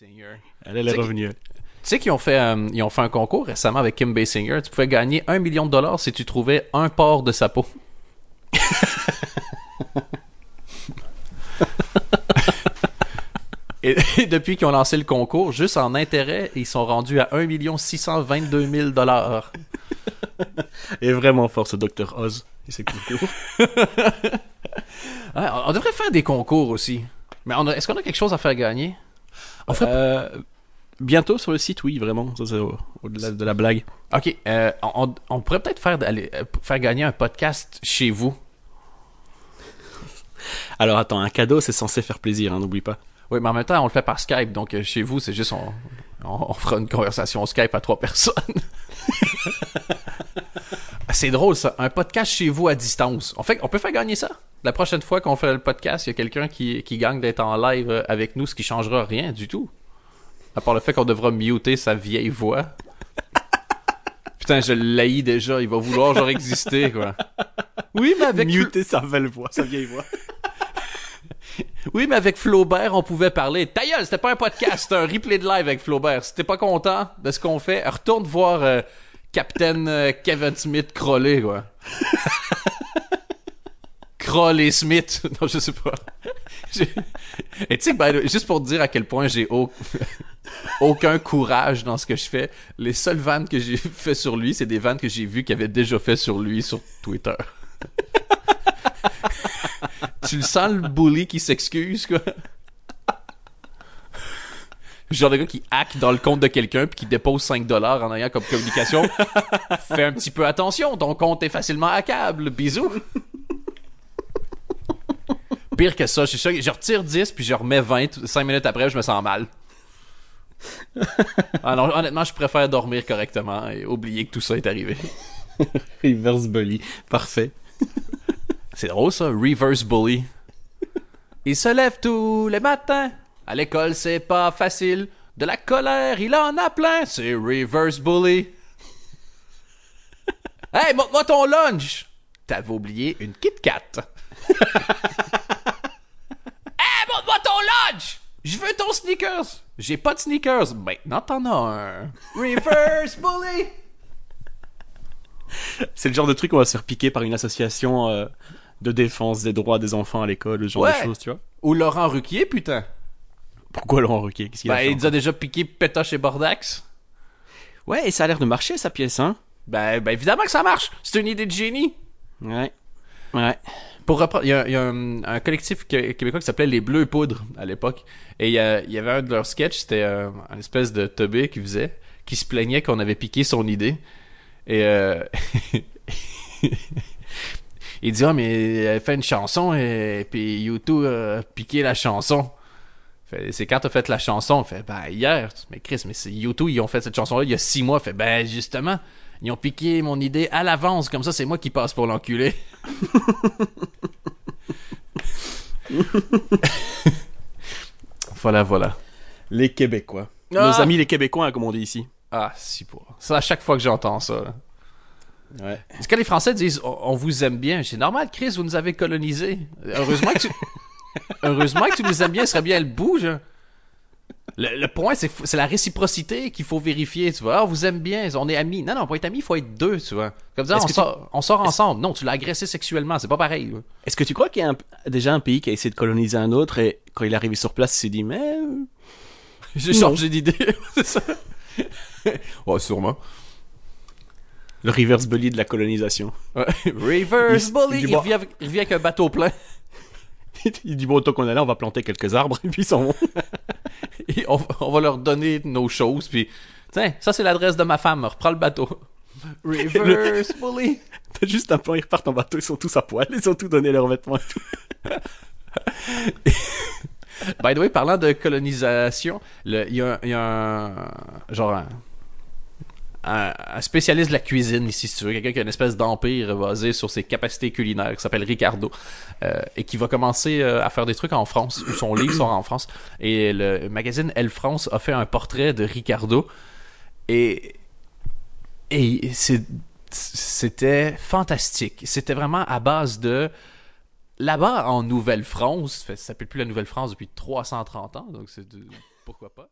Singer. Elle, elle est revenue. Tu sais qu'ils ont fait, euh, ils ont fait un concours récemment avec Kim Basinger. Tu pouvais gagner un million de dollars si tu trouvais un port de sa peau. et, et depuis qu'ils ont lancé le concours, juste en intérêt, ils sont rendus à 1 622 000 dollars. Est vraiment fort, ce Dr. Oz. Et cool. Ah, on devrait faire des concours aussi. Mais est-ce qu'on a quelque chose à faire gagner? Euh, bientôt sur le site, oui, vraiment. Ça, c'est au- au-delà de la blague. Ok, euh, on, on pourrait peut-être faire, aller- euh, faire gagner un podcast chez vous. Alors attends, un cadeau, c'est censé faire plaisir, hein, n'oublie pas. Oui, mais en même temps, on le fait par Skype, donc chez vous, c'est juste on, on, on fera une conversation Skype à trois personnes. c'est drôle ça, un podcast chez vous à distance. On, fait, on peut faire gagner ça? La prochaine fois qu'on fait le podcast, il y a quelqu'un qui, qui gagne d'être en live avec nous, ce qui changera rien du tout. À part le fait qu'on devra muter sa vieille voix. Putain, je l'haïs déjà, il va vouloir genre exister, quoi. Oui, mais avec Muter sa belle voix, sa vieille voix. Oui, mais avec Flaubert, on pouvait parler. Ta gueule, c'était pas un podcast, c'était un replay de live avec Flaubert. Si t'es pas content de ce qu'on fait, retourne voir euh, Captain euh, Kevin Smith crawler, quoi. Crawley Smith. Non, je sais pas. Et tu sais, juste pour te dire à quel point j'ai au- aucun courage dans ce que je fais, les seules vannes que j'ai fait sur lui, c'est des vannes que j'ai vues qu'il avait déjà fait sur lui sur Twitter. tu le sens le bully qui s'excuse, quoi? Le genre de gars qui hack dans le compte de quelqu'un puis qui dépose 5 dollars en ayant comme communication. Fais un petit peu attention, ton compte est facilement hackable. Bisous. Pire que ça, je je retire 10 puis je remets 20 5 minutes après, je me sens mal. Honnêtement, je préfère dormir correctement et oublier que tout ça est arrivé. Reverse bully. Parfait. C'est drôle ça, reverse bully. Il se lève tous les matins. À l'école, c'est pas facile. De la colère, il en a plein. C'est reverse bully. Hey, montre-moi ton lunch. T'avais oublié une Kit Kat. hey, montre-moi ton lunch. Je veux ton sneakers. J'ai pas de sneakers. Maintenant, t'en as un. Reverse bully. C'est le genre de truc qu'on va se faire piquer par une association euh, de défense des droits des enfants à l'école, ce genre Ouais. de choses, tu vois. Ou Laurent Ruquier, putain. Pourquoi Laurent Ruquier? Qu'est-ce qu'il a Ben, fait il nous a déjà piqué Pétoche et Bordax. Ouais, et ça a l'air de marcher, sa pièce, hein Ben, ben évidemment que ça marche. C'est une idée de génie. Ouais. Ouais. Pour il y a, un, collectif qué- québécois qui s'appelait Les Bleus Poudres à l'époque. Et il y, avait un de leurs sketchs, c'était euh, un espèce de teubé qui faisait, qui se plaignait qu'on avait piqué son idée. Et euh, il dit ah mais elle fait une chanson et puis YouTube a piqué la chanson. C'est quand t'as fait la chanson, fait ben hier. Mais Chris, mais c'est YouTube ils ont fait cette chanson là il y a six mois. Fait ben justement ils ont piqué mon idée à l'avance comme ça c'est moi qui passe pour l'enculé. Voilà, voilà. Les Québécois. Ah Nos amis les Québécois, comme on dit ici. Ah, si pour. Ça, à chaque fois que j'entends ça. là. Ouais. Parce que les Français disent on, vous aime bien? C'est normal, Chris, vous nous avez colonisés. Heureusement que tu. Heureusement que tu nous aimes bien, ce serait bien le bout, genre. Le, le point, c'est la réciprocité qu'il faut vérifier, tu vois. Ah, vous aime bien, on est amis. Non, non, pour être amis, il faut être deux, tu vois. Comme ça, on tu- sort, on sort ensemble. Non, tu l'as agressé sexuellement, c'est pas pareil. Est-ce que tu crois qu'il y a un- déjà un pays qui a essayé de coloniser un autre et quand il est arrivé sur place, il s'est dit, mais. euh, J'ai changé d'idée, c'est ça. ouais, sûrement. Le reverse bully de la colonisation. Ouais. Reverse Il- bully, il il, revient avec, il revient avec un bateau plein. il dit, bon, autant qu'on est là, on va planter quelques arbres et puis ils s'en vont. Et on, on va leur donner nos choses, puis tiens, ça c'est l'adresse de ma femme, reprends le bateau. Reverse bully. T'as juste un plan, ils repartent en bateau, ils sont tous à poil, ils ont tout donné leurs vêtements et tout. By the way, parlant de colonisation, il y, y a un genre un, un- spécialiste de la cuisine ici, si tu veux, quelqu'un qui a une espèce d'empire basé sur ses capacités culinaires, qui s'appelle Ricardo, euh, et qui va commencer euh, à faire des trucs en France, où son livre sort en France. Et le magazine Elle France a fait un portrait de Ricardo, et et c'était fantastique. C'était vraiment à base de là-bas en Nouvelle-France, ça s'appelle plus la Nouvelle-France depuis 330 ans, donc c'est pourquoi pas.